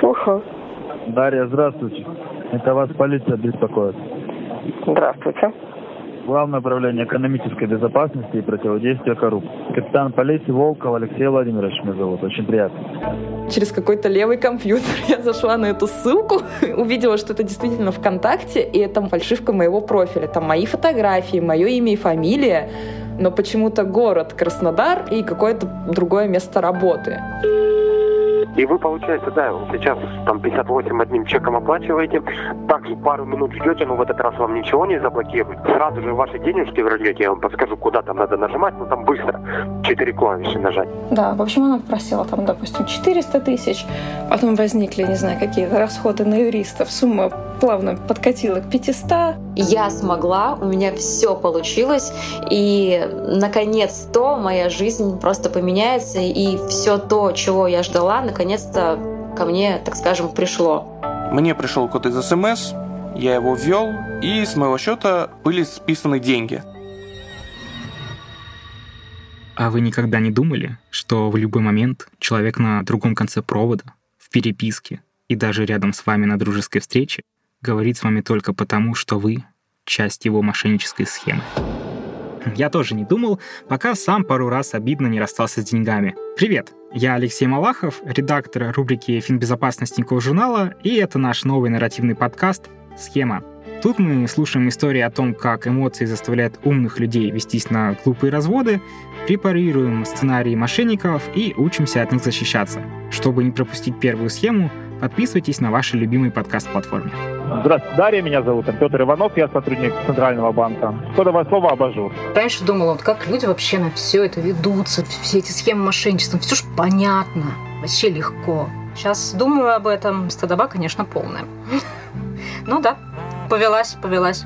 Слушаю. Дарья, здравствуйте. Это вас полиция беспокоит. Здравствуйте. Главное управление экономической безопасности и противодействия коррупции. Капитан полиции Волков Алексей Владимирович меня зовут. Очень приятно. Через какой-то левый компьютер я зашла на эту ссылку, увидела, что это действительно ВКонтакте, и это фальшивка моего профиля. Там мои фотографии, мое имя и фамилия, но почему-то город Краснодар и какое-то другое место работы. И вы, получается, да, сейчас там 58 одним чеком оплачиваете, также пару минут ждете, но в этот раз вам ничего не заблокируют. Сразу же ваши денежки вернете, я вам подскажу, куда там надо нажимать, ну там быстро, четыре клавиши нажать. Да, в общем, она попросила там, допустим, 400 тысяч, потом возникли, не знаю, какие-то расходы на юристов, сумма плавно подкатила к 500. Я смогла, у меня все получилось, и наконец-то моя жизнь просто поменяется, и все то, чего я ждала, наконец-то ко мне, так скажем, пришло. Мне пришел код из СМС, я его ввел, и с моего счета были списаны деньги. А вы никогда не думали, что в любой момент человек на другом конце провода, в переписке и даже рядом с вами на дружеской встрече говорит с вами только потому, что вы — часть его мошеннической схемы? Я тоже не думал, пока сам пару раз обидно не расстался с деньгами. Привет, я Алексей Малахов, редактор рубрики «Финбезопасность Тинькофф журнала», и это наш новый нарративный подкаст «Схема». Тут мы слушаем истории о том, как эмоции заставляют умных людей вестись на глупые разводы, препарируем сценарии мошенников и учимся от них защищаться. Чтобы не пропустить первую схему, подписывайтесь на ваши любимые подкаст-платформы. Здравствуйте, Дарья меня зовут. Петр Иванов, я сотрудник Центрального банка. Кодовое слово «абажур». Раньше думала, вот как люди вообще на все это ведутся, все эти схемы мошенничества, все ж понятно, вообще легко. Сейчас думаю об этом, стадоба, конечно, полная. Ну да, повелась, повелась.